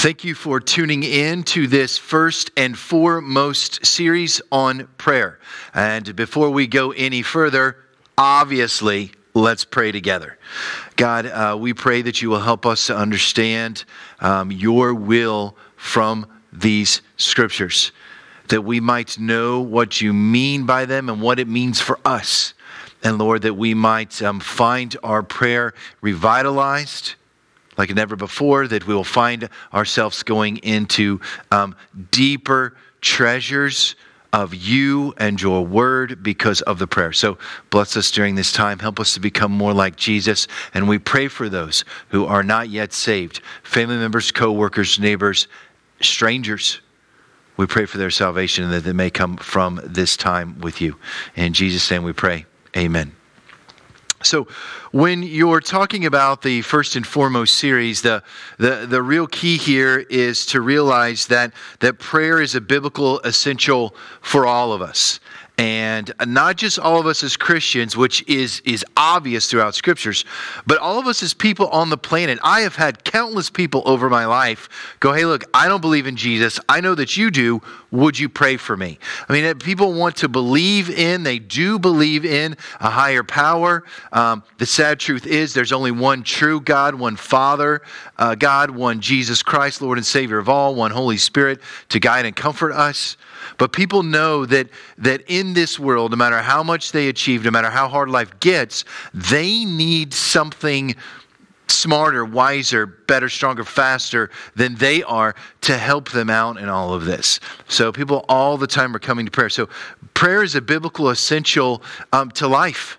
Thank you for tuning in to this first and foremost series on prayer. And before we go any further, obviously, let's pray together. God, uh, we pray that you will help us to understand um, your will from these scriptures, that we might know what you mean by them and what it means for us. And Lord, that we might um, find our prayer revitalized like never before, that we will find ourselves going into um, deeper treasures of you and your word because of the prayer. So bless us during this time. Help us to become more like Jesus. And we pray for those who are not yet saved family members, co workers, neighbors, strangers. We pray for their salvation and that they may come from this time with you. In Jesus' name we pray. Amen. So, when you're talking about the first and foremost series, the, the, the real key here is to realize that, that prayer is a biblical essential for all of us and not just all of us as Christians, which is is obvious throughout scriptures, but all of us as people on the planet. I have had countless people over my life go, "Hey, look, I don't believe in Jesus. I know that you do. Would you pray for me?" I mean, people want to believe in. They do believe in a higher power. Um, the sad truth is, there's only one true God, one Father uh, God, one Jesus Christ, Lord and Savior of all, one Holy Spirit to guide and comfort us. But people know that, that in this world, no matter how much they achieve, no matter how hard life gets, they need something smarter, wiser, better, stronger, faster than they are to help them out in all of this. So people all the time are coming to prayer. So prayer is a biblical essential um, to life.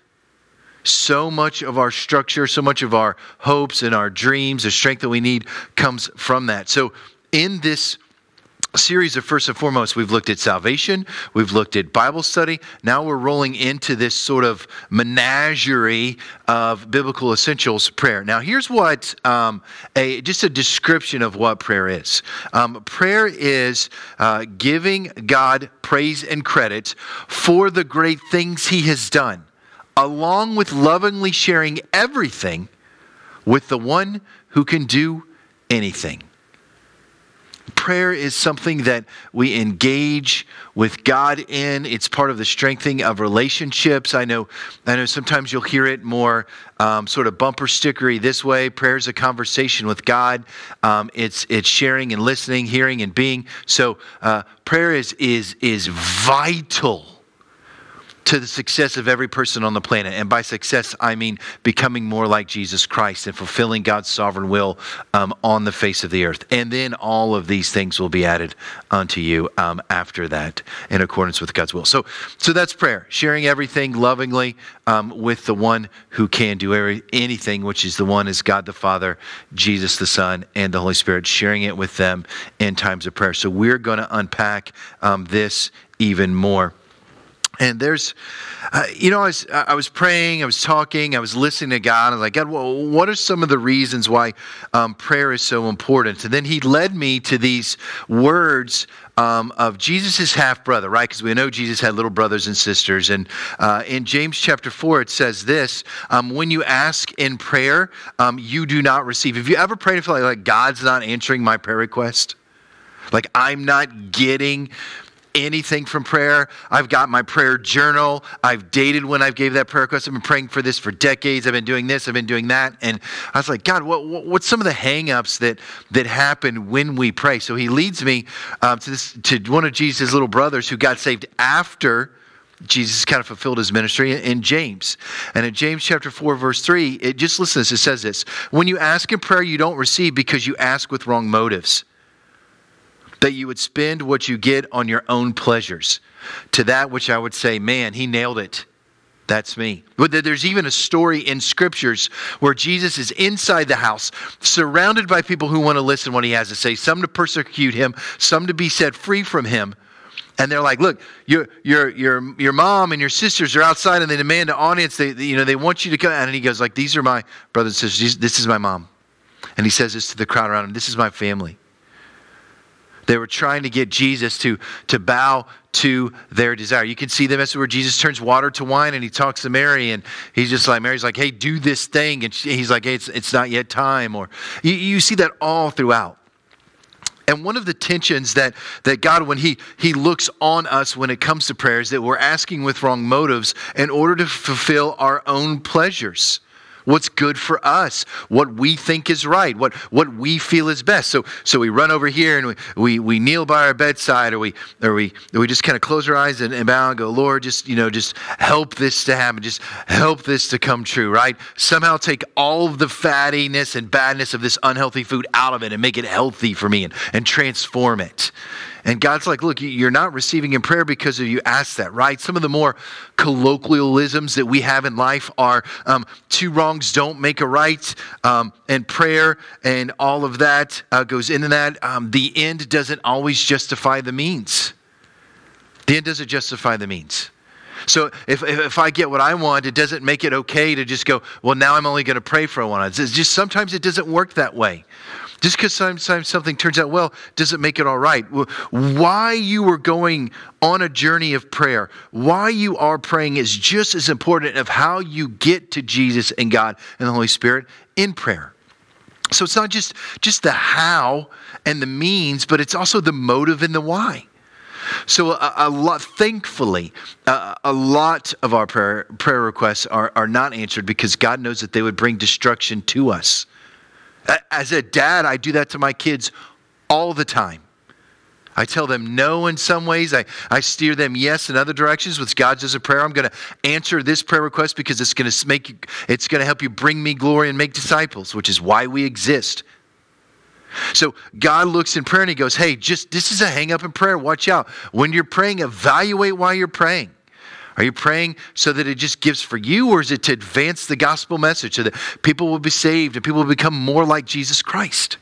So much of our structure, so much of our hopes and our dreams, the strength that we need comes from that. So in this series of first and foremost we've looked at salvation we've looked at bible study. Now we're rolling into this sort of menagerie of biblical essentials prayer. Now here's what um, a just a description of what prayer is. Um, prayer is uh, giving god praise and credit for the great things he has done along with lovingly sharing everything with the one who can do anything prayer is something that we engage with God in. It's part of the strengthening of relationships. I know, I know. Sometimes you'll hear it more um, sort of bumper stickery this way. Prayer is a conversation with God. Um, it's it's sharing and listening, hearing and being. So uh, prayer is is is vital to the success of every person on the planet. And by success, I mean becoming more like Jesus Christ and fulfilling God's sovereign will um, on the face of the earth. And then all of these things will be added unto you um, after that in accordance with God's will. So, so that's prayer, sharing everything lovingly um, with the one who can do every, anything, which is the one is God the Father, Jesus the Son, and the Holy Spirit, sharing it with them in times of prayer. So we're going to unpack um, this even more. And there's, uh, you know, I was, I was praying, I was talking, I was listening to God. I was like, God, well, what are some of the reasons why um, prayer is so important? And then He led me to these words um, of Jesus' half brother, right? Because we know Jesus had little brothers and sisters. And uh, in James chapter 4, it says this um, When you ask in prayer, um, you do not receive. Have you ever prayed and feel like, like God's not answering my prayer request? Like I'm not getting anything from prayer. I've got my prayer journal. I've dated when I've gave that prayer request. I've been praying for this for decades. I've been doing this. I've been doing that. And I was like, God, what, what, what's some of the hangups that that happen when we pray? So He leads me um, to this to one of Jesus' little brothers who got saved after. Jesus kind of fulfilled his ministry in James. And in James chapter 4, verse 3, it just listen to this. It says this When you ask in prayer, you don't receive because you ask with wrong motives that you would spend what you get on your own pleasures. To that which I would say, man, he nailed it. That's me. But there's even a story in scriptures where Jesus is inside the house, surrounded by people who want to listen what he has to say, some to persecute him, some to be set free from him. And they're like, look, your, your, your, your mom and your sisters are outside and they demand an audience. They, you know, they want you to come. And he goes like, these are my brothers and sisters. This is my mom. And he says this to the crowd around him. This is my family. They were trying to get Jesus to, to bow to their desire. You can see the message where Jesus turns water to wine and he talks to Mary and he's just like, Mary's like, hey, do this thing. And he's like, hey, it's, it's not yet time. Or you, you see that all throughout. And one of the tensions that, that God, when he, he looks on us when it comes to prayer, is that we're asking with wrong motives in order to fulfill our own pleasures what's good for us, what we think is right, what, what we feel is best. So, so we run over here and we, we, we kneel by our bedside or we, or we, or we just kind of close our eyes and, and bow and go, Lord, just, you know, just help this to happen. Just help this to come true, right? Somehow take all of the fattiness and badness of this unhealthy food out of it and make it healthy for me and, and transform it. And God's like, look, you're not receiving in prayer because of you asked that, right? Some of the more colloquialisms that we have in life are um, two wrongs don't make a right, um, and prayer and all of that uh, goes into that. Um, the end doesn't always justify the means. The end doesn't justify the means. So if, if I get what I want, it doesn't make it okay to just go, well, now I'm only going to pray for one. It's just sometimes it doesn't work that way. Just because sometimes something turns out well doesn't make it all right. Why you are going on a journey of prayer, why you are praying is just as important of how you get to Jesus and God and the Holy Spirit in prayer. So it's not just just the how and the means, but it's also the motive and the why. So a, a lot, thankfully, a, a lot of our prayer, prayer requests are, are not answered because God knows that they would bring destruction to us. As a dad, I do that to my kids all the time. I tell them no in some ways. I, I steer them yes in other directions. With God's as a prayer, I'm going to answer this prayer request because it's going to make you, it's going to help you bring me glory and make disciples, which is why we exist. So God looks in prayer and he goes, Hey, just this is a hang up in prayer. Watch out. When you're praying, evaluate why you're praying. Are you praying so that it just gives for you, or is it to advance the gospel message so that people will be saved and people will become more like Jesus Christ?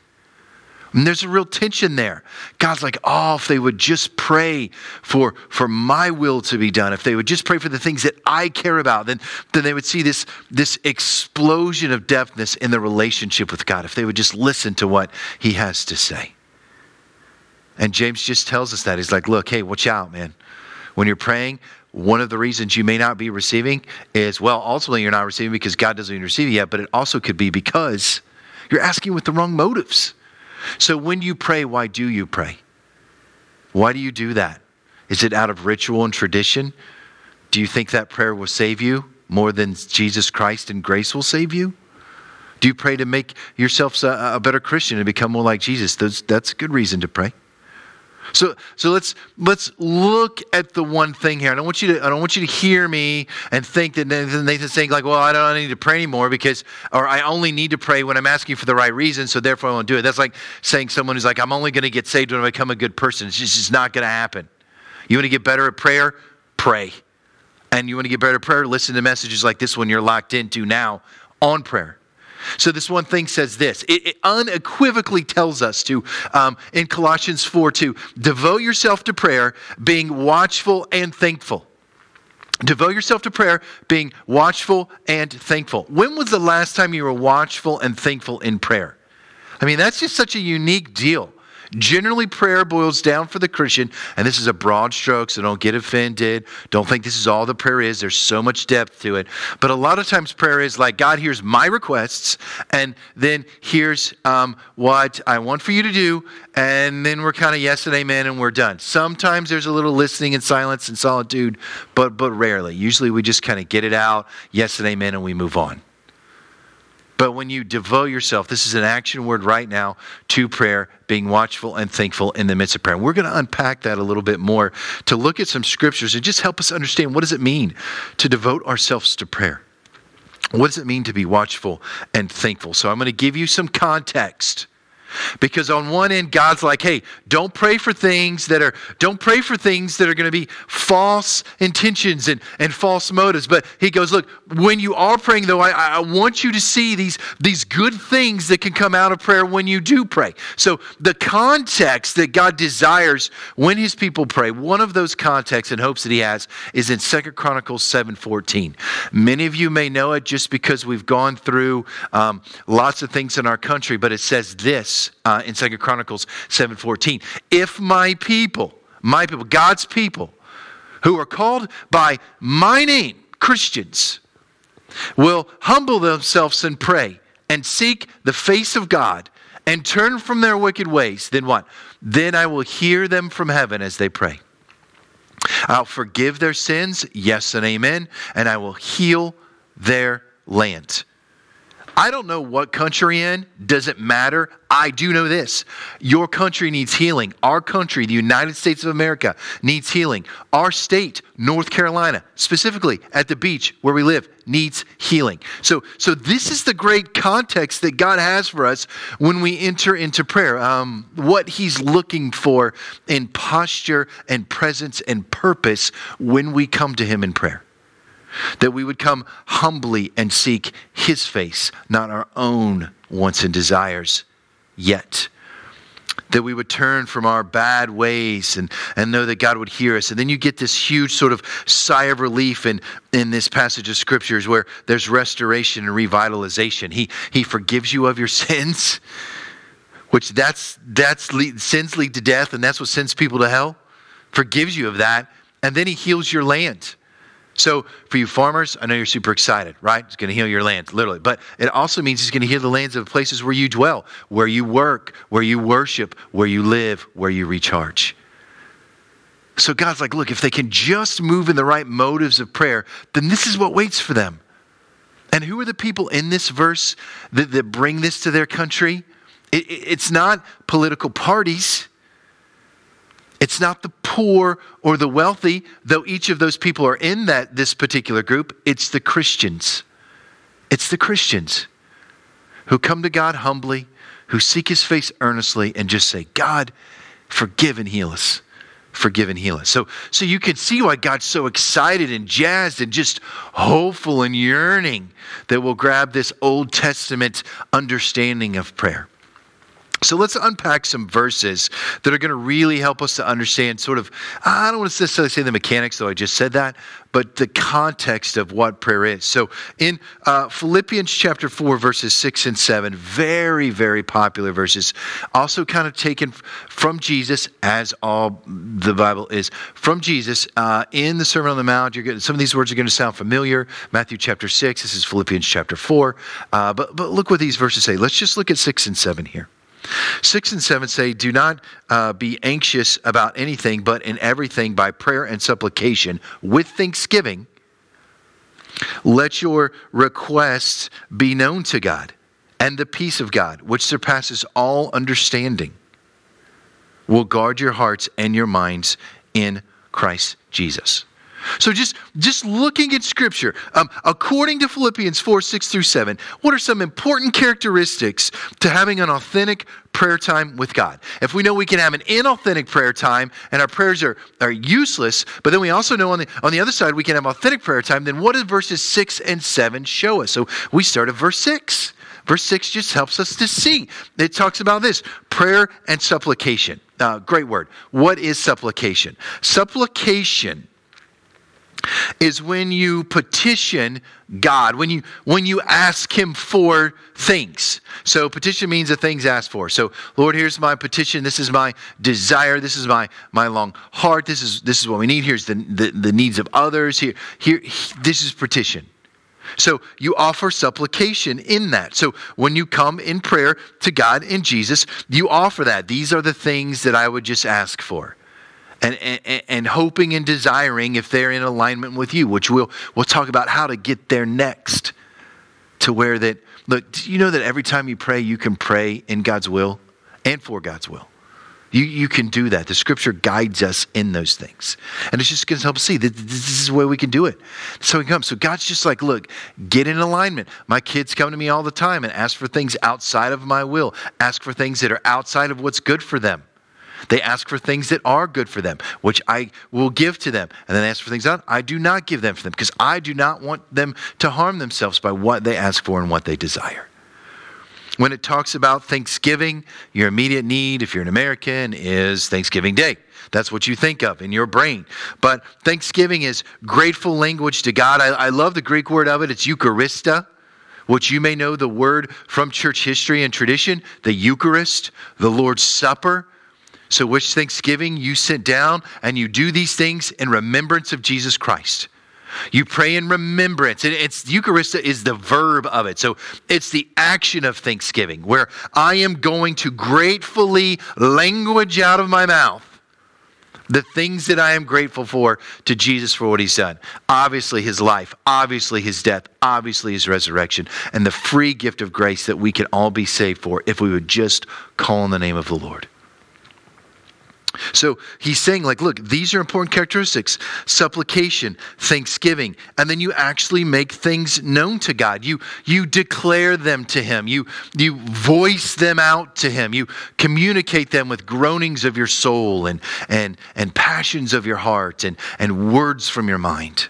And there's a real tension there. God's like, oh, if they would just pray for, for my will to be done, if they would just pray for the things that I care about, then, then they would see this, this explosion of depthness in the relationship with God, if they would just listen to what He has to say. And James just tells us that. He's like, look, hey, watch out, man. When you're praying, one of the reasons you may not be receiving is, well, ultimately you're not receiving because God doesn't even receive yet, but it also could be because you're asking with the wrong motives. So when you pray, why do you pray? Why do you do that? Is it out of ritual and tradition? Do you think that prayer will save you more than Jesus Christ and grace will save you? Do you pray to make yourself a, better Christian and become more like Jesus? That's a good reason to pray. So, so let's let's look at the one thing here. I don't want you to I don't want you to hear me and think that Nathan's saying like, well, I don't need to pray anymore because, or I only need to pray when I'm asking for the right reason, so therefore I won't do it. That's like saying someone who's like, I'm only going to get saved when I become a good person. It's just it's not going to happen. You want to get better at prayer? Pray. And you want to get better at prayer? Listen to messages like this one you're locked into now on prayer. So, this one thing says this it, it unequivocally tells us to, um, in Colossians 4 to devote yourself to prayer, being watchful and thankful. Devote yourself to prayer, being watchful and thankful. When was the last time you were watchful and thankful in prayer? I mean, that's just such a unique deal. Generally, prayer boils down for the Christian, and this is a broad stroke, so don't get offended. Don't think this is all the prayer is. There's so much depth to it. But a lot of times, prayer is like, God, here's my requests, and then here's um, what I want for you to do, and then we're kind of yes and amen, and we're done. Sometimes there's a little listening and silence and solitude, but, but rarely. Usually, we just kind of get it out, yes and amen, and we move on. But when you devote yourself, this is an action word right now to prayer, being watchful and thankful in the midst of prayer. And we're going to unpack that a little bit more to look at some scriptures and just help us understand what does it mean to devote ourselves to prayer? What does it mean to be watchful and thankful? So I'm going to give you some context because on one end, God's like, hey, don't pray for things that are, don't pray for things that are going to be false intentions and, and false motives. But he goes, look, when you are praying, though, I, I want you to see these, these good things that can come out of prayer when you do pray. So the context that God desires when his people pray, one of those contexts and hopes that he has is in Second Chronicles 7.14. Many of you may know it just because we've gone through um, lots of things in our country, but it says this uh, in Second Chronicles 7:14. If my people, my people, God's people, who are called by my name, Christians, will humble themselves and pray and seek the face of God and turn from their wicked ways, then what? Then I will hear them from heaven as they pray. I'll forgive their sins, yes and amen, and I will heal their land. I don't know what country in, doesn't matter. I do know this. Your country needs healing. Our country, the United States of America, needs healing. Our state, North Carolina, specifically at the beach where we live, needs healing. So, so this is the great context that God has for us when we enter into prayer. Um, what He's looking for in posture and presence and purpose when we come to Him in prayer that we would come humbly and seek His face, not our own wants and desires yet. That we would turn from our bad ways and, and know that God would hear us. And then you get this huge sort of sigh of relief in, in this passage of scriptures where there's restoration and revitalization. He, he forgives you of your sins, which that's, that's lead, sins lead to death, and that's what sends people to hell. Forgives you of that. And then He heals your land so, for you farmers, I know you're super excited, right? It's going to heal your land, literally. But it also means it's going to heal the lands of the places where you dwell, where you work, where you worship, where you live, where you recharge. So, God's like, look, if they can just move in the right motives of prayer, then this is what waits for them. And who are the people in this verse that, that bring this to their country? It, it, it's not political parties. It's not the poor or the wealthy, though each of those people are in that this particular group. It's the Christians. It's the Christians who come to God humbly, who seek his face earnestly and just say, "God, forgive and heal us." Forgive and heal us. So, so you can see why God's so excited and jazzed and just hopeful and yearning that we'll grab this Old Testament understanding of prayer. So let's unpack some verses that are going to really help us to understand sort of, I don't want to necessarily say the mechanics, though I just said that, but the context of what prayer is. So in uh, Philippians chapter 4, verses 6 and 7, very, very popular verses, also kind of taken from Jesus, as all the Bible is, from Jesus uh, in the Sermon on the Mount. You're getting, some of these words are going to sound familiar. Matthew chapter 6, this is Philippians chapter 4. Uh, but, but look what these verses say. Let's just look at 6 and 7 here. Six and seven say, Do not uh, be anxious about anything, but in everything by prayer and supplication with thanksgiving. Let your requests be known to God, and the peace of God, which surpasses all understanding, will guard your hearts and your minds in Christ Jesus. So just, just looking at Scripture, um, according to Philippians 4 6 through 7, what are some important characteristics to having an authentic prayer time with God? If we know we can have an inauthentic prayer time and our prayers are, are useless, but then we also know on the, on the other side we can have authentic prayer time, then what does verses 6 and 7 show us? So we start at verse 6. Verse 6 just helps us to see. It talks about this prayer and supplication. Uh, great word. What is supplication? Supplication is when you petition God, when you when you ask him for things. So petition means the things asked for. So Lord, here's my petition. This is my desire. This is my my long heart. This is this is what we need. Here's the the, the needs of others. Here here this is petition. So you offer supplication in that. So when you come in prayer to God in Jesus, you offer that. These are the things that I would just ask for and, and, and, hoping and desiring if they're in alignment with you, which we'll, we'll talk about how to get there next to where that, look, do you know that every time you pray, you can pray in God's will and for God's will? You, you can do that. The scripture guides us in those things. And it's just going to help see that this is the way we can do it. So we come. So God's just like, look, get in alignment. My kids come to me all the time and ask for things outside of my will, ask for things that are outside of what's good for them. They ask for things that are good for them, which I will give to them. And then they ask for things that I do not give them for them because I do not want them to harm themselves by what they ask for and what they desire. When it talks about Thanksgiving, your immediate need, if you're an American, is Thanksgiving Day. That's what you think of in your brain. But Thanksgiving is grateful language to God. I, I love the Greek word of it. It's Eucharista which you may know the word from church history and tradition, the Eucharist, the Lord's Supper. So, which Thanksgiving you sit down and you do these things in remembrance of Jesus Christ. You pray in remembrance. And it's Eucharist is the verb of it. So it's the action of thanksgiving where I am going to gratefully language out of my mouth the things that I am grateful for to Jesus for what he's done. Obviously, his life, obviously, his death, obviously, his resurrection, and the free gift of grace that we can all be saved for if we would just call on the name of the Lord. So he's saying, like, look, these are important characteristics supplication, thanksgiving, and then you actually make things known to God. You, you declare them to Him, you, you voice them out to Him, you communicate them with groanings of your soul and, and, and passions of your heart and, and words from your mind.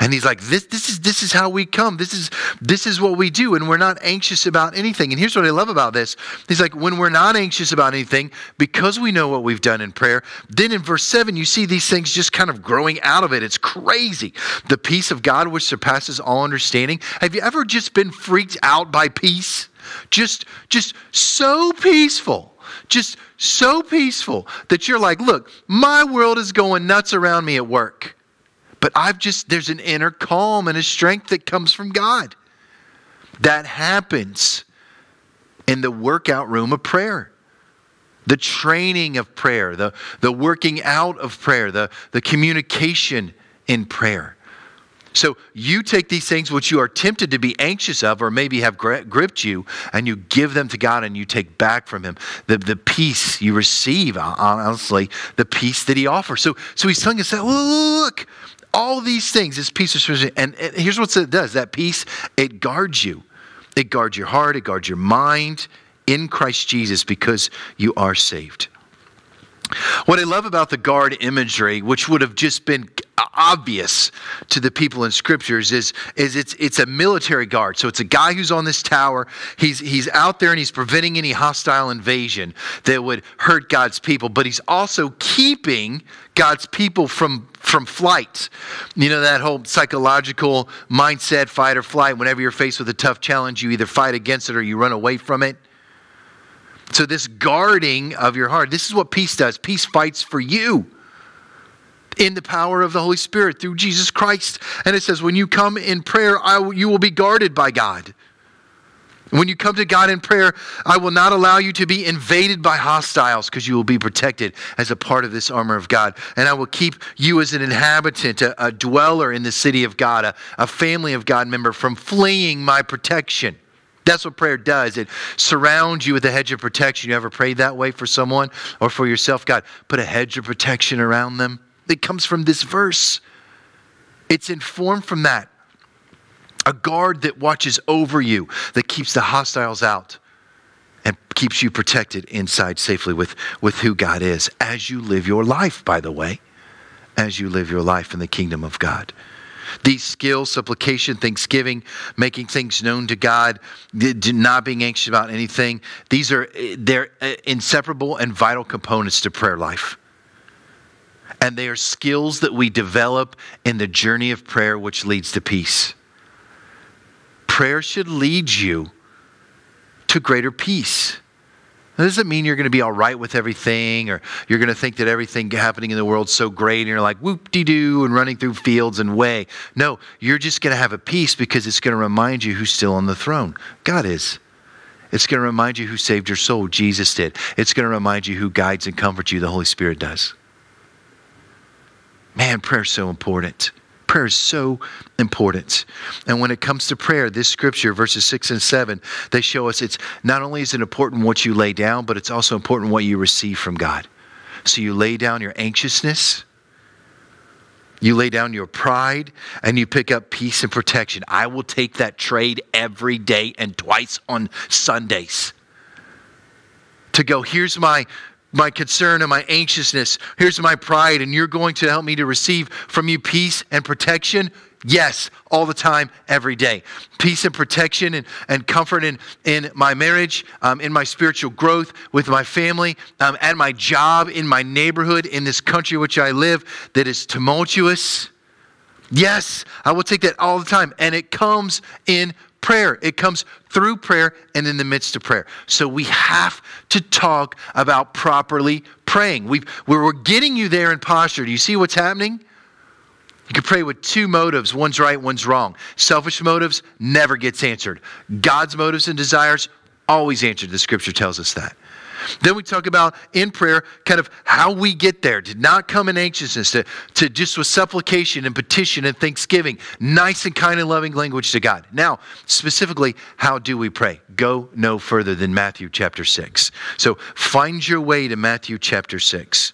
And he's like, this, this, is, this is how we come. This is, this is what we do. And we're not anxious about anything. And here's what I love about this. He's like, when we're not anxious about anything, because we know what we've done in prayer, then in verse 7, you see these things just kind of growing out of it. It's crazy. The peace of God, which surpasses all understanding. Have you ever just been freaked out by peace? Just, just so peaceful just so peaceful that you're like, look, my world is going nuts around me at work. But I've just, there's an inner calm and a strength that comes from God. That happens in the workout room of prayer. The training of prayer, the, the working out of prayer, the, the communication in prayer. So you take these things which you are tempted to be anxious of or maybe have gripped you, and you give them to God and you take back from Him the, the peace you receive, honestly, the peace that He offers. So, so He's telling us that, look, all these things, this peace of. And, and here's what it does that peace, it guards you. It guards your heart, it guards your mind in Christ Jesus because you are saved. What I love about the guard imagery, which would have just been obvious to the people in scriptures is, is it's, it's a military guard. So it's a guy who's on this tower. He's, he's out there and he's preventing any hostile invasion that would hurt God's people, but he's also keeping God's people from, from flight. You know, that whole psychological mindset, fight or flight. Whenever you're faced with a tough challenge, you either fight against it or you run away from it. So, this guarding of your heart, this is what peace does. Peace fights for you in the power of the Holy Spirit through Jesus Christ. And it says, when you come in prayer, you will be guarded by God. When you come to God in prayer, I will not allow you to be invaded by hostiles because you will be protected as a part of this armor of God. And I will keep you as an inhabitant, a, a dweller in the city of God, a, a family of God member from fleeing my protection. That's what prayer does. It surrounds you with a hedge of protection. You ever prayed that way for someone or for yourself? God, put a hedge of protection around them It comes from this verse. It's informed from that. A guard that watches over you, that keeps the hostiles out and keeps you protected inside safely with, with who God is as you live your life, by the way, as you live your life in the kingdom of God. These skills, supplication, thanksgiving, making things known to God, not being anxious about anything, these are they're uh, inseparable and vital components to prayer life. And they are skills that we develop in the journey of prayer, which leads to peace. Prayer should lead you to greater peace. Doesn't mean you're going to be all right with everything or you're going to think that everything happening in the world's so great and you're like whoop de doo and running through fields and way. No, you're just going to have a peace because it's going to remind you who's still on the throne. God is. It's going to remind you who saved your soul. Jesus did. It's going to remind you who guides and comforts you. The Holy Spirit does. Man, prayer is so important. Prayer is so important. And when it comes to prayer, this scripture, verses 6 and 7, they show us it's not only is it important what you lay down, but it's also important what you receive from God. So you lay down your anxiousness, you lay down your pride, and you pick up peace and protection. I will take that trade every day and twice on Sundays. To go, here's my my concern and my anxiousness. Here's my pride, and you're going to help me to receive from you peace and protection. Yes, all the time, every day. Peace and protection and, and comfort in, in my marriage, um, in my spiritual growth, with my family, um, at my job, in my neighborhood, in this country which I live that is tumultuous. Yes, I will take that all the time. And it comes in prayer. It comes through prayer and in the midst of prayer. So we have to talk about properly praying. we we're getting you there in posture. Do you see what's happening? You can pray with two motives one's right, one's wrong. Selfish motives never gets answered. God's motives and desires always answered. The scripture tells us that. Then we talk about in prayer kind of how we get there. To not come in anxiousness, to, to just with supplication and petition and thanksgiving, nice and kind and loving language to God. Now, specifically, how do we pray? Go no further than Matthew chapter 6. So find your way to Matthew chapter 6.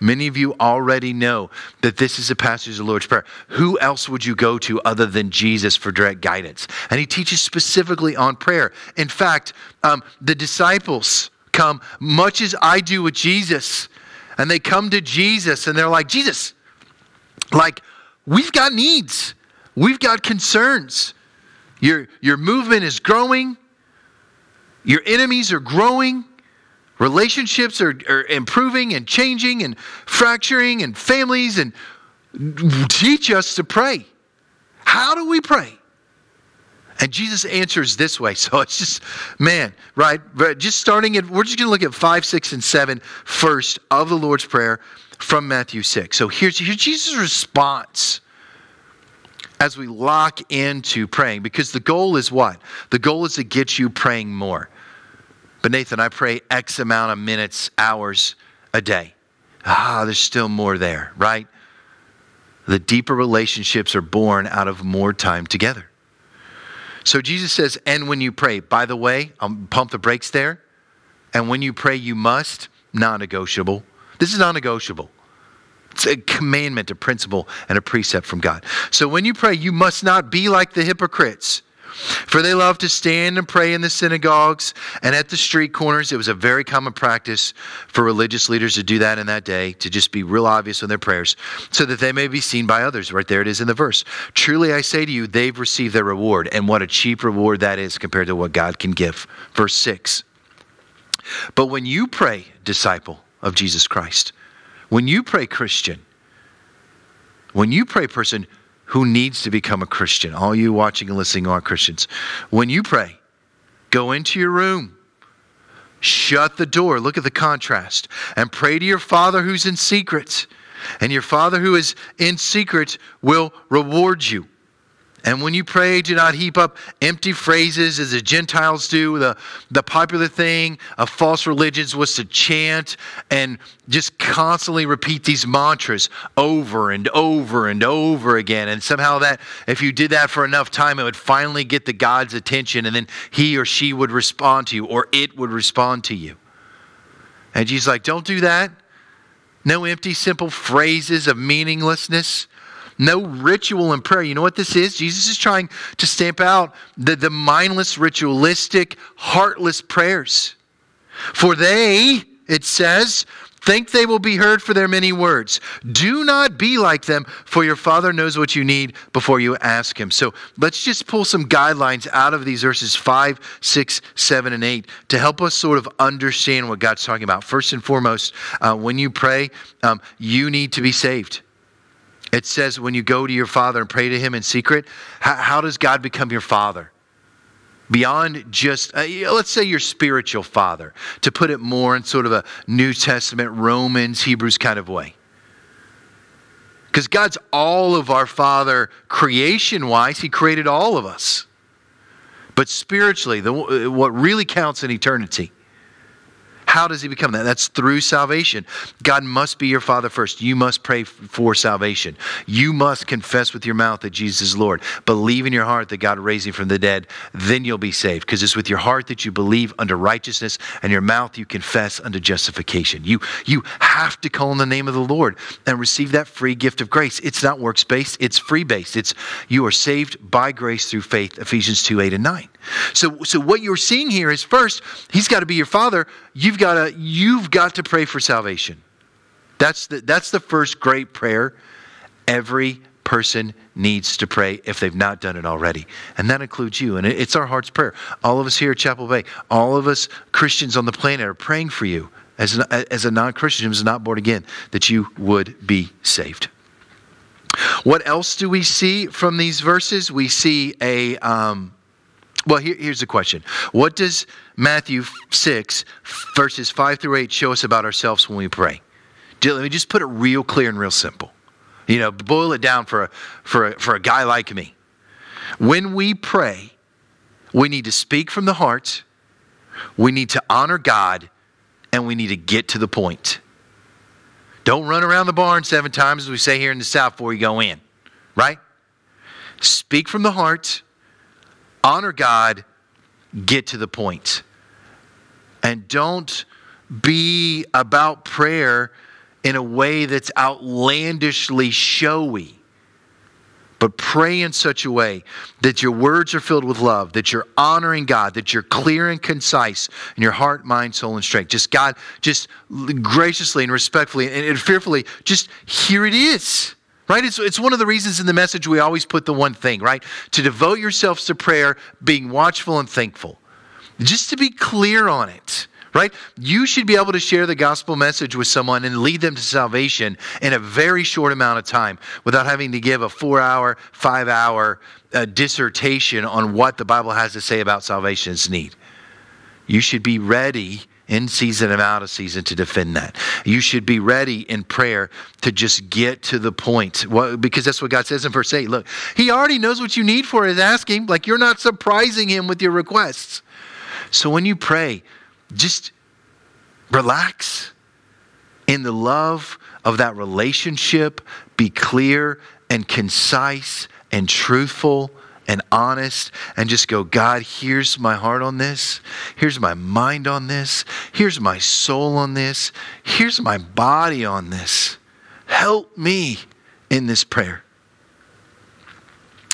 Many of you already know that this is a passage of the Lord's Prayer. Who else would you go to other than Jesus for direct guidance? And he teaches specifically on prayer. In fact, um, the disciples come much as I do with Jesus, and they come to Jesus and they're like, Jesus, like, we've got needs, we've got concerns. Your, your movement is growing, your enemies are growing Relationships are, are improving and changing and fracturing and families and teach us to pray. How do we pray? And Jesus answers this way. So it's just, man, right? Just starting at, we're just going to look at 5, 6, and 7 first of the Lord's Prayer from Matthew 6. So here's, here's Jesus' response as we lock into praying, because the goal is what? The goal is to get you praying more. But Nathan, I pray X amount of minutes, hours a day. Ah, there's still more there, right? The deeper relationships are born out of more time together. So Jesus says, and when you pray, by the way, I'll pump the brakes there. And when you pray, you must, non negotiable. This is non negotiable. It's a commandment, a principle, and a precept from God. So when you pray, you must not be like the hypocrites for they love to stand and pray in the synagogues and at the street corners. It was a very common practice for religious leaders to do that in that day, to just be real obvious in their prayers, so that they may be seen by others. Right there it is in the verse. Truly I say to you, they've received their reward. And what a cheap reward that is compared to what God can give. Verse 6. But when you pray, disciple of Jesus Christ, when you pray, Christian, when you pray, person, who needs to become a Christian, all you watching and listening are Christians, when you pray, go into your room, shut the door, look at the contrast, and pray to your Father who's in secret. And your Father who is in secret will reward you. And when you pray, do not heap up empty phrases as the Gentiles do. The, the popular thing of false religions was to chant and just constantly repeat these mantras over and over and over again. And somehow, that if you did that for enough time, it would finally get the God's attention, and then he or she would respond to you, or it would respond to you. And Jesus like, don't do that. No empty, simple phrases of meaninglessness no ritual in prayer. You know what this is? Jesus is trying to stamp out the, the mindless, ritualistic, heartless prayers. For they, it says, think they will be heard for their many words. Do not be like them, for your Father knows what you need before you ask Him. So let's just pull some guidelines out of these verses 5, 6, 7, and 8 to help us sort of understand what God's talking about. First and foremost, uh, when you pray, um, you need to be saved. It says when you go to your father and pray to him in secret, how, how does God become your father? Beyond just, uh, let's say your spiritual father, to put it more in sort of a New Testament, Romans, Hebrews kind of way. Because God's all of our Father creation wise, He created all of us. But spiritually, the, what really counts in eternity how does he become that? That's through salvation. God must be your Father first. You must pray for salvation. You must confess with your mouth that Jesus is Lord. Believe in your heart that God raised him from the dead. Then you'll be saved. Because it's with your heart that you believe unto righteousness, and your mouth you confess unto justification. You, you have to call on the name of the Lord and receive that free gift of grace. It's not works based, it's free based. It's you are saved by grace through faith, Ephesians 2 8 and 9. So, so what you're seeing here is first, he's got to be your father. You've got to, you've got to pray for salvation. That's the, that's the first great prayer every person needs to pray if they've not done it already. And that includes you. And it's our heart's prayer. All of us here at Chapel Bay, all of us Christians on the planet are praying for you as, an, as a non Christian who's not born again, that you would be saved. What else do we see from these verses? We see a. Um, well, here, here's the question What does Matthew 6, verses 5 through 8, show us about ourselves when we pray? Let me just put it real clear and real simple. You know, boil it down for a, for a, for a guy like me. When we pray, we need to speak from the heart, we need to honor God, and we need to get to the point. Don't run around the barn seven times, as we say here in the South, before you go in, right? Speak from the heart, honor God, get to the point. And don't be about prayer in a way that's outlandishly showy. But pray in such a way that your words are filled with love, that you're honoring God, that you're clear and concise in your heart, mind, soul, and strength. Just God, just graciously and respectfully and fearfully, just here it is. Right? It's, it's one of the reasons in the message we always put the one thing, right? To devote yourselves to prayer, being watchful and thankful. Just to be clear on it right? You should be able to share the gospel message with someone and lead them to salvation in a very short amount of time without having to give a four hour, five hour uh, dissertation on what the Bible has to say about salvation's need. You should be ready in season and out of season to defend that. You should be ready in prayer to just get to the point. Because that's what God says in verse 8. Look, He already knows what you need for His asking. Like you're not surprising Him with your requests. So when you pray, just relax in the love of that relationship. Be clear and concise and truthful and honest and just go, God, here's my heart on this. Here's my mind on this. Here's my soul on this. Here's my body on this. Help me in this prayer.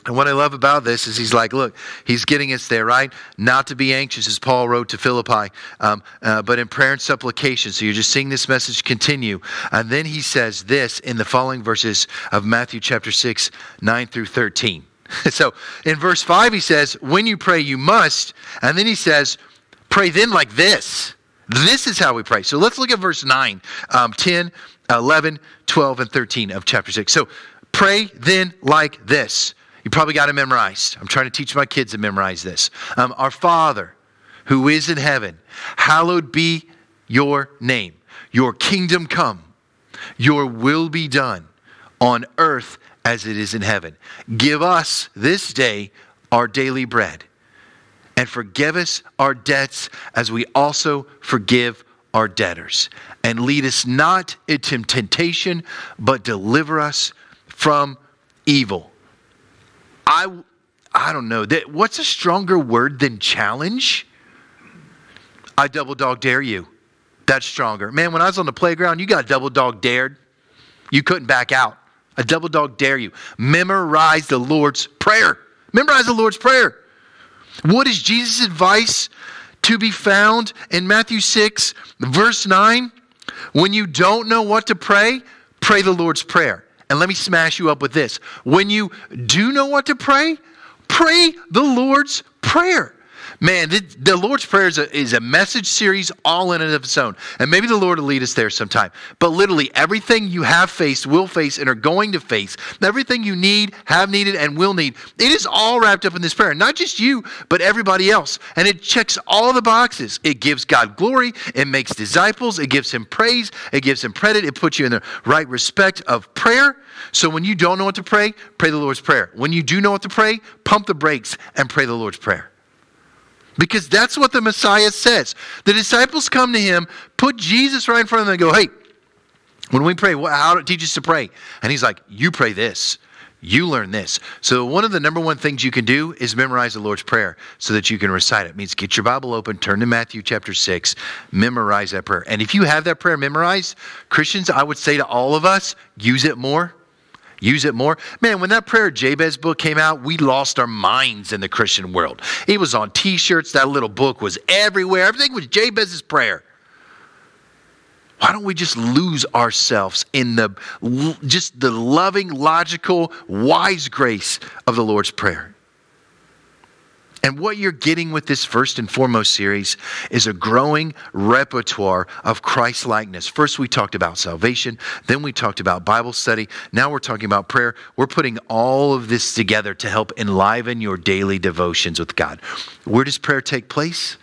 And what I love about this is he's like, look, he's getting us there, right? Not to be anxious, as Paul wrote to Philippi, um, uh, but in prayer and supplication. So you're just seeing this message continue. And then he says this in the following verses of Matthew chapter 6, 9 through 13. so in verse 5, he says, when you pray, you must. And then he says, pray then like this. This is how we pray. So let's look at verse 9, um, 10, 11, 12, and 13 of chapter 6. So pray then like this. You probably got it memorized. I'm trying to teach my kids to memorize this. Um, Our Father, who is in heaven, hallowed be your name. Your kingdom come. Your will be done on earth as it is in heaven. Give us this day our daily bread. And forgive us our debts as we also forgive our debtors. And lead us not into temptation, but deliver us from evil. I, I don't know. That, what's a stronger word than challenge? I double dog dare you. That's stronger. Man, when I was on the playground, you got double dog dared. You couldn't back out. A double dog dare you. Memorize the Lord's Prayer. Memorize the Lord's Prayer. What is Jesus' advice to be found in Matthew 6, verse 9? When you don't know what to pray, pray the Lord's Prayer. And let me smash you up with this. When you do know what to pray, pray the Lord's Prayer. Man, the, the, Lord's Prayer is a, is a message series all in and of its own. And maybe the Lord will lead us there sometime. But literally, everything you have faced, will face, and are going to face, everything you need, have needed, and will need, it is all wrapped up in this prayer. Not just you, but everybody else. And it checks all the boxes. It gives God glory, it makes disciples, it gives Him praise, it gives Him credit, it puts you in the right respect of prayer. So when you don't know what to pray, pray the Lord's Prayer. When you do know what to pray, pump the brakes and pray the Lord's Prayer. Because that's what the Messiah says. The disciples come to him, put Jesus right in front of them, and go, hey, when we pray, how to teach us to pray? And he's like, you pray this. You learn this. So, one of the number one things you can do is memorize the Lord's Prayer so that you can recite it. it. means get your Bible open, turn to Matthew chapter 6, memorize that prayer. And if you have that prayer memorized, Christians, I would say to all of us, use it more use it more. Man, when that prayer Jabez book came out, we lost our minds in the Christian world. It was on t shirts, that little book was everywhere. Everything was Jabez's prayer. Why don't we just lose ourselves in the just the loving, logical, wise grace of the Lord's Prayer? And what you're getting with this first and foremost series is a growing repertoire of Christ likeness. First, we talked about salvation, then, we talked about Bible study. Now, we're talking about prayer. We're putting all of this together to help enliven your daily devotions with God. Where does prayer take place?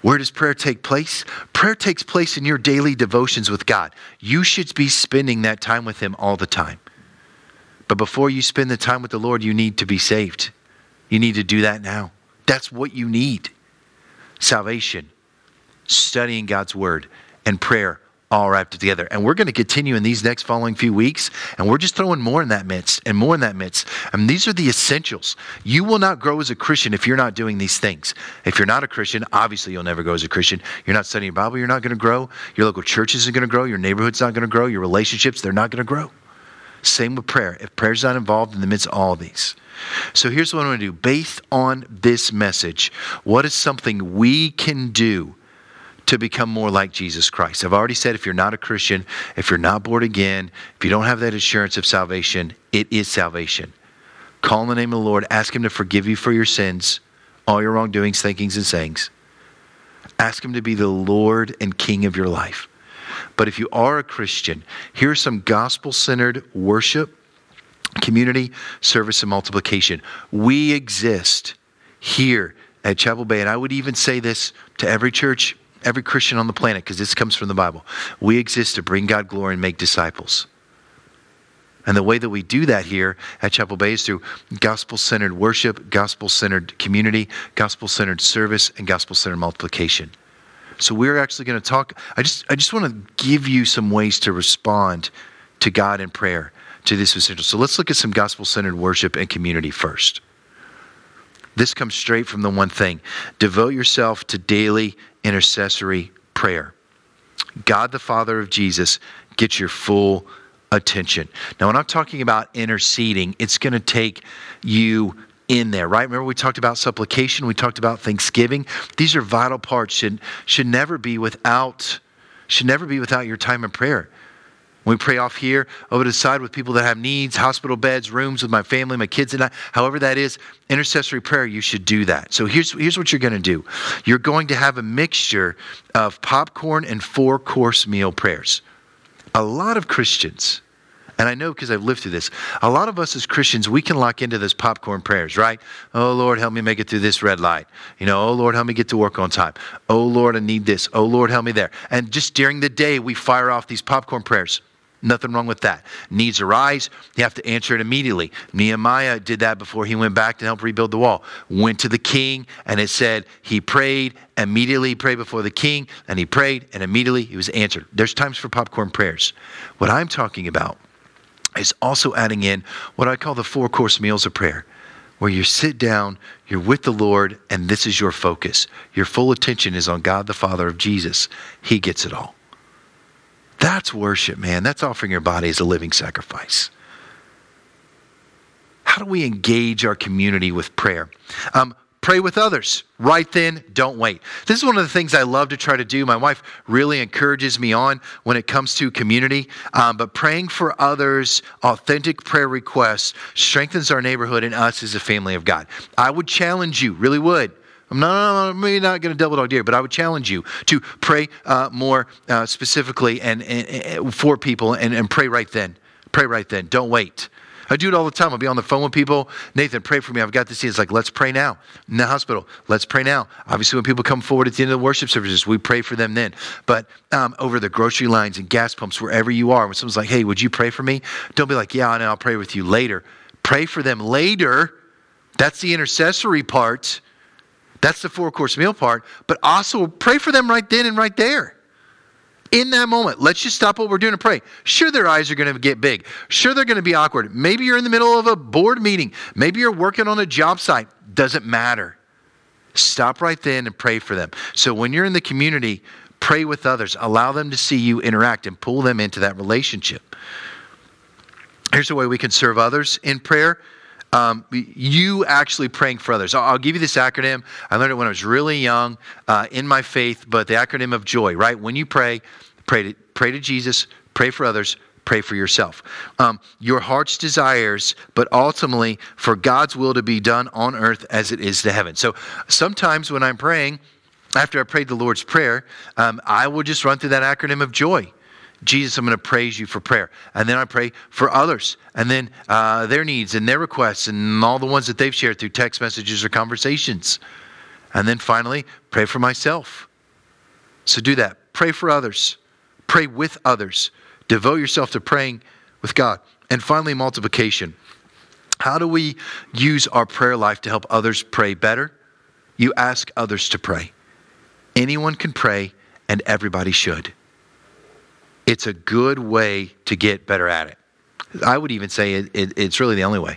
Where does prayer take place? Prayer takes place in your daily devotions with God. You should be spending that time with Him all the time. But before you spend the time with the Lord, you need to be saved. You need to do that now. That's what you need salvation, studying God's Word, and prayer all wrapped together. And we're going to continue in these next following few weeks, and we're just throwing more in that midst and more in that midst. And these are the essentials. You will not grow as a Christian if you're not doing these things. If you're not a Christian, obviously you'll never grow as a Christian. You're not studying your Bible, you're not going to grow. Your local church isn't going to grow. Your neighborhood's not going to grow. Your relationships, they're not going to grow. Same with prayer. If prayer's not involved in the midst of all of these. So here's what I'm going to do. Based on this message, what is something we can do to become more like Jesus Christ? I've already said if you're not a Christian, if you're not born again, if you don't have that assurance of salvation, it is salvation. Call on the name of the Lord, ask Him to forgive you for your sins, all your wrongdoings, thinkings, and sayings. Ask Him to be the Lord and King of your life. But if you are a Christian, here's some gospel centered worship, community, service, and multiplication. We exist here at Chapel Bay, and I would even say this to every church, every Christian on the planet, because this comes from the Bible. We exist to bring God glory and make disciples. And the way that we do that here at Chapel Bay is through gospel centered worship, gospel centered community, gospel centered service, and gospel centered multiplication. So we're actually going to talk. I just, I just want to give you some ways to respond to God in prayer to this essential. So let's look at some gospel centered worship and community first. This comes straight from the one thing devote yourself to daily intercessory prayer. God, the Father of Jesus, gets your full attention. Now, when I'm talking about interceding, it's going to take you in there, right? Remember we talked about supplication, we talked about thanksgiving. These are vital parts should should never be without should never be without your time in prayer. We pray off here, over to the side with people that have needs, hospital beds, rooms with my family, my kids, and I, however that is, intercessory prayer, you should do that. So here's, here's what you're going to do you're going to have a mixture of popcorn and four course meal prayers. A lot of Christians, and I know because I've lived through this. A lot of us as Christians, we can lock into those popcorn prayers, right? Oh, Lord, help me make it through this red light. You know, oh, Lord, help me get to work on time. Oh, Lord, I need this. Oh, Lord, help me there. And just during the day, we fire off these popcorn prayers. Nothing wrong with that. Needs arise, you have to answer it immediately. Nehemiah did that before he went back to help rebuild the wall. Went to the king, and it said he prayed, immediately prayed before the king, and he prayed, and immediately he was answered. There's times for popcorn prayers. What I'm talking about is also adding in what I call the four course meals of prayer, where you sit down, you're with the Lord, and this is your focus. Your full attention is on God the Father of Jesus. He gets it all. That's worship, man. That's offering your body as a living sacrifice. How do we engage our community with prayer? Um, Pray with others. Right then, don't wait. This is one of the things I love to try to do. My wife really encourages me on when it comes to community. Um, but praying for others, authentic prayer requests, strengthens our neighborhood and us as a family of God. I would challenge you, really would. I'm not, maybe not going to double dog dare, but I would challenge you to pray uh, more uh, specifically and, and, and, for people and, and pray right then. Pray right then. Don't wait. I do it all the time. I'll be on the phone with people. Nathan, pray for me. I've got this. It's like, let's pray now. In the hospital, let's pray now. Obviously, when people come forward at the end of the worship services, we pray for them then. But um, over the grocery lines and gas pumps, wherever you are, when someone's like, hey, would you pray for me? Don't be like, yeah, I I'll pray with you later. Pray for them later. That's the intercessory part. That's the four course meal part. But also pray for them right then and right there in that moment, let's just stop what we're doing and pray. Sure, their eyes are going to get big. Sure, they're going to be awkward. Maybe you're in the middle of a board meeting. Maybe you're working on a job site. Doesn't matter. Stop right then and pray for them. So when you're in the community, pray with others. Allow them to see you interact and pull them into that relationship. Here's a way we can serve others in prayer um, you actually praying for others. I'll, give you this acronym. I learned it when I was really young uh, in my faith, but the acronym of joy, right? When you pray, pray to, pray to Jesus, pray for others, pray for yourself. Um, your heart's desires, but ultimately for God's will to be done on earth as it is to heaven. So sometimes when I'm praying, after I prayed the Lord's Prayer, um, I will just run through that acronym of joy. Jesus, I'm going to praise you for prayer. And then I pray for others and then uh, their needs and their requests and all the ones that they've shared through text messages or conversations. And then finally, pray for myself. So do that. Pray for others, pray with others, devote yourself to praying with God. And finally, multiplication. How do we use our prayer life to help others pray better? You ask others to pray. Anyone can pray, and everybody should. It's a good way to get better at it. I would even say it, it, it's really the only way,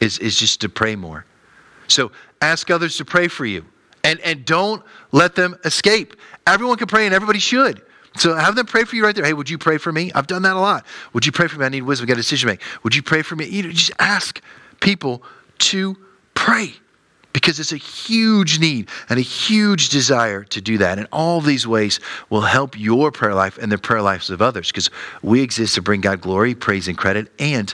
is, is just to pray more. So ask others to pray for you, and, and don't let them escape. Everyone can pray, and everybody should. So have them pray for you right there. Hey, would you pray for me? I've done that a lot. Would you pray for me? I need wisdom. I got a decision to make. Would you pray for me? You know, just ask people to pray because it's a huge need and a huge desire to do that. And all these ways will help your prayer life and the prayer lives of others because we exist to bring God glory, praise, and credit, and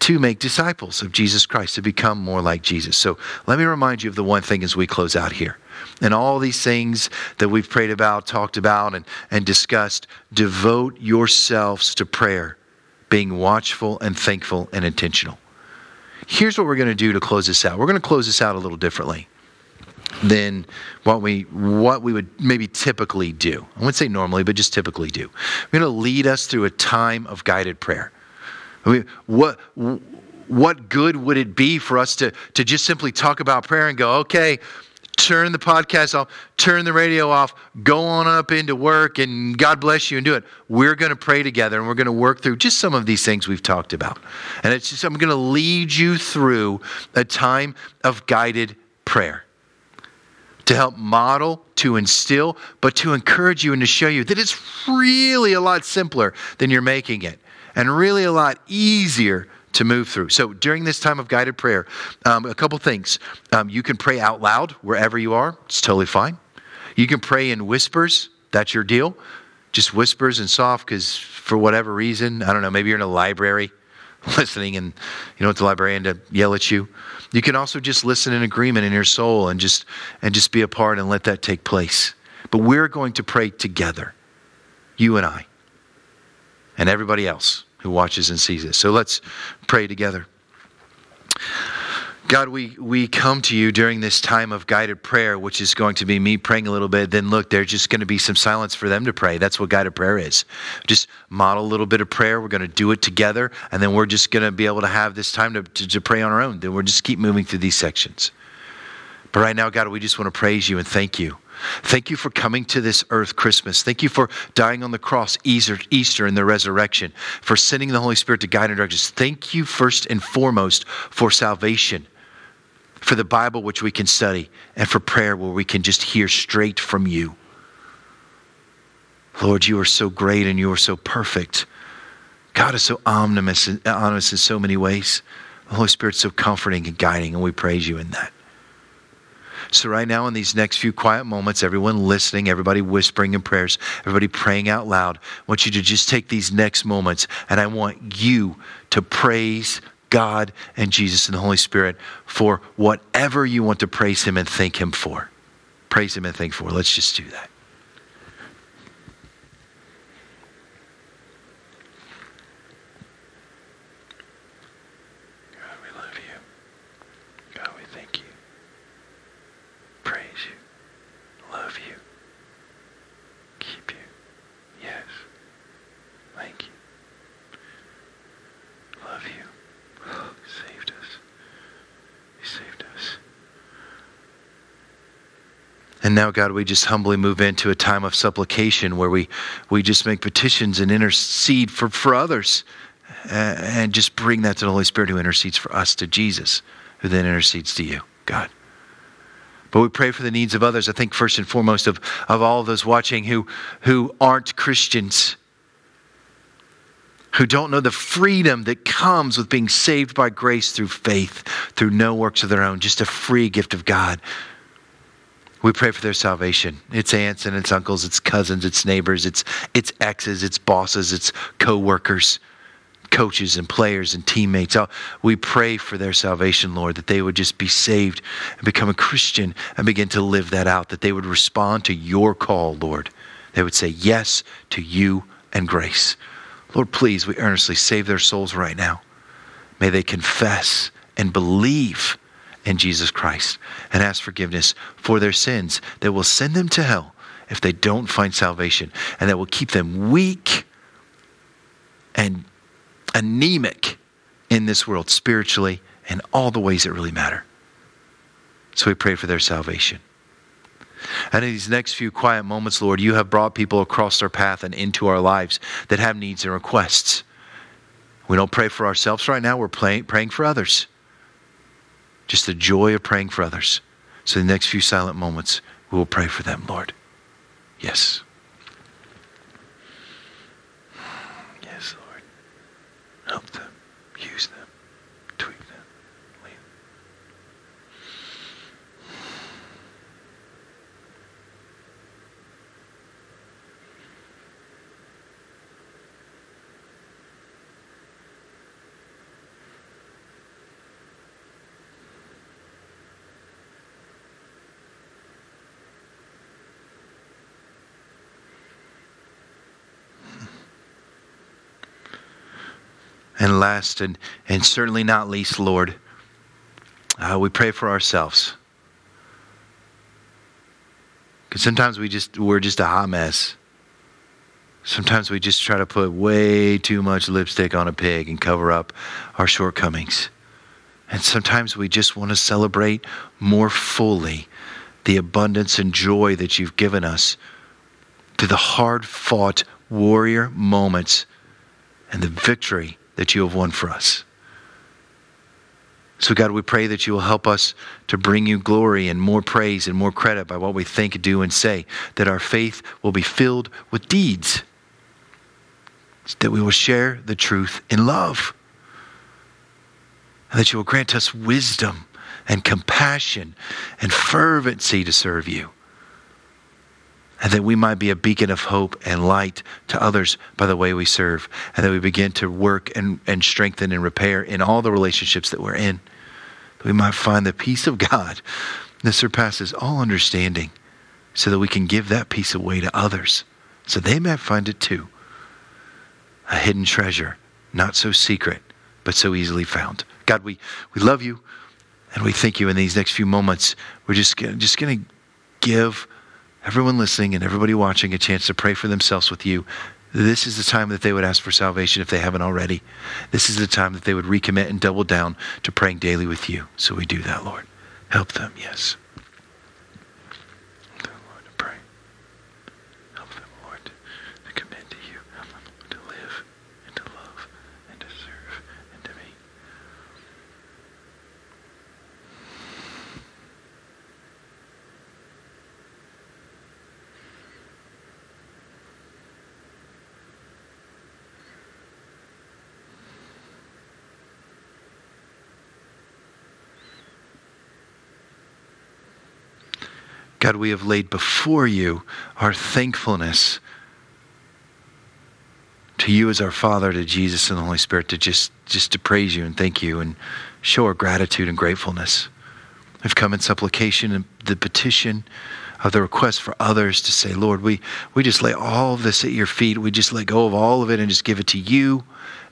to make disciples of Jesus Christ, to become more like Jesus. So let me remind you of the one thing as we close out here. And all these things that we've prayed about, talked about, and, and discussed, devote yourselves to prayer, being watchful and thankful and intentional. Here's what we're going to do to close this out. We're going to close this out a little differently than what we what we would maybe typically do. I wouldn't say normally, but just typically do. We're going to lead us through a time of guided prayer. I mean, what what good would it be for us to to just simply talk about prayer and go, okay, turn the podcast off, turn the radio off, go on up into work, and God bless you and do it. We're going to pray together and we're going to work through just some of these things we've talked about. And it's just, I'm going to lead you through a time of guided prayer to help model, to instill, but to encourage you and to show you that it's really a lot simpler than you're making it and really a lot easier to move through. So during this time of guided prayer, um, a couple things. Um, you can pray out loud wherever you are, it's totally fine. You can pray in whispers, that's your deal. Just whispers and soft, because for whatever reason, I don't know, maybe you're in a library listening and you want the librarian to yell at you. You can also just listen in agreement in your soul and just and just be a part and let that take place. But we're going to pray together, you and I, and everybody else who watches and sees this. So let's pray together. God, we, we come to you during this time of guided prayer, which is going to be me praying a little bit. Then look, there's just going to be some silence for them to pray. That's what guided prayer is. Just model a little bit of prayer. We're going to do it together, and then we're just going to be able to have this time to, to, to pray on our own. Then we'll just keep moving through these sections. But right now, God, we just want to praise you and thank you Thank you for coming to this earth Christmas. Thank you for dying on the cross Easter, Easter and the resurrection, for sending the Holy Spirit to guide and direct us. Thank you first and foremost for salvation, for the Bible which we can study, and for prayer where we can just hear straight from you. Lord, you are so great and you are so perfect. God is so omnimus, uh, omnimus in so many ways. The Holy Spirit's so comforting and guiding, and we praise you in that. So, right now, in these next few quiet moments, everyone listening, everybody whispering in prayers, everybody praying out loud, I want you to just take these next moments and I want you to praise God and Jesus and the Holy Spirit for whatever you want to praise Him and thank Him for. Praise Him and thank for. Let's just do that. And now, God, we just humbly move into a time of supplication where we, we just make petitions and intercede for, for others and just bring that to the Holy Spirit who intercedes for us to Jesus, who then intercedes to you, God. But we pray for the needs of others. I think first and foremost of, of all of those watching who, who aren't Christians, who don't know the freedom that comes with being saved by grace through faith, through no works of their own, just a free gift of God. We pray for their salvation. It's aunts and it's uncles, it's cousins, it's neighbors, it's it's exes, it's bosses, it's co-workers, coaches and players and teammates. Oh, we pray for their salvation, Lord, that they would just be saved and become a Christian and begin to live that out, that they would respond to your call, Lord. They would say yes to you and grace. Lord, please, we earnestly save their souls right now. May they confess and believe Jesus Christ and ask forgiveness for their sins that will send them to hell if they don't find salvation, and that will keep them weak and anemic in this world, spiritually, and all the ways that really matter. So we pray for their salvation. And in these next few quiet moments, Lord, you have brought people across our path and into our lives that have needs and requests. We don't pray for ourselves right now, we're praying for others. Just the joy of praying for others. So, the next few silent moments, we will pray for them, Lord. Yes. Yes, Lord. Help them. Use them. Tweak them. Lead them. And last and, and certainly not least, Lord, uh, we pray for ourselves. Because sometimes we just we're just a hot mess. Sometimes we just try to put way too much lipstick on a pig and cover up our shortcomings. And sometimes we just want to celebrate more fully the abundance and joy that you've given us through the hard fought warrior moments and the victory that you have won for us. So, God, we pray that you will help us to bring you glory and more praise and more credit by what we think, do, and say, that our faith will be filled with deeds, that we will share the truth in love, and that you will grant us wisdom and compassion and fervency to serve you and that we might be a beacon of hope and light to others by the way we serve, and that we begin to work and, and strengthen and repair in all the relationships that we're in. That we might find the peace of God that surpasses all understanding, so that we can give that peace away to others, so they might find it too. A hidden treasure, not so secret, but so easily found. God, we, we love you, and we thank you in these next few moments. We're just, just going to give everyone listening and everybody watching a chance to pray for themselves with you. This is the time that they would ask for salvation if they haven't already. This is the time that they would recommit and double down to praying daily with you. So we do that, Lord. Help them, yes. Help them, Lord, to pray. Help them, Lord, to commit to you. Help them to live and to love and to serve and to be. God, we have laid before you our thankfulness to you as our Father, to Jesus and the Holy Spirit, to just, just to praise you and thank you and show our gratitude and gratefulness. We've come in supplication and the petition of the request for others to say, Lord, we, we just lay all of this at your feet. We just let go of all of it and just give it to you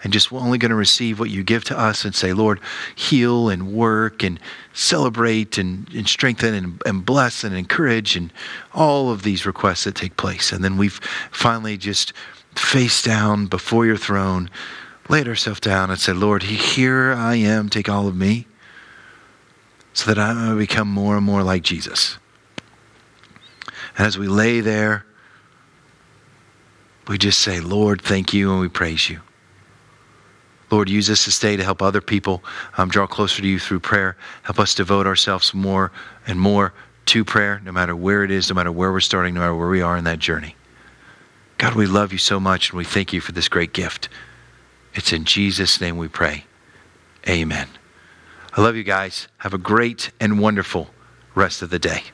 and just we're only going to receive what you give to us and say, Lord, heal and work and celebrate and, and strengthen and, and bless and encourage and all of these requests that take place. And then we've finally just face down before your throne, laid ourselves down and said, Lord, here I am, take all of me so that I may become more and more like Jesus. And as we lay there, we just say, Lord, thank you, and we praise you. Lord, use us this day to help other people um, draw closer to you through prayer. Help us devote ourselves more and more to prayer, no matter where it is, no matter where we're starting, no matter where we are in that journey. God, we love you so much, and we thank you for this great gift. It's in Jesus' name we pray. Amen. I love you guys. Have a great and wonderful rest of the day.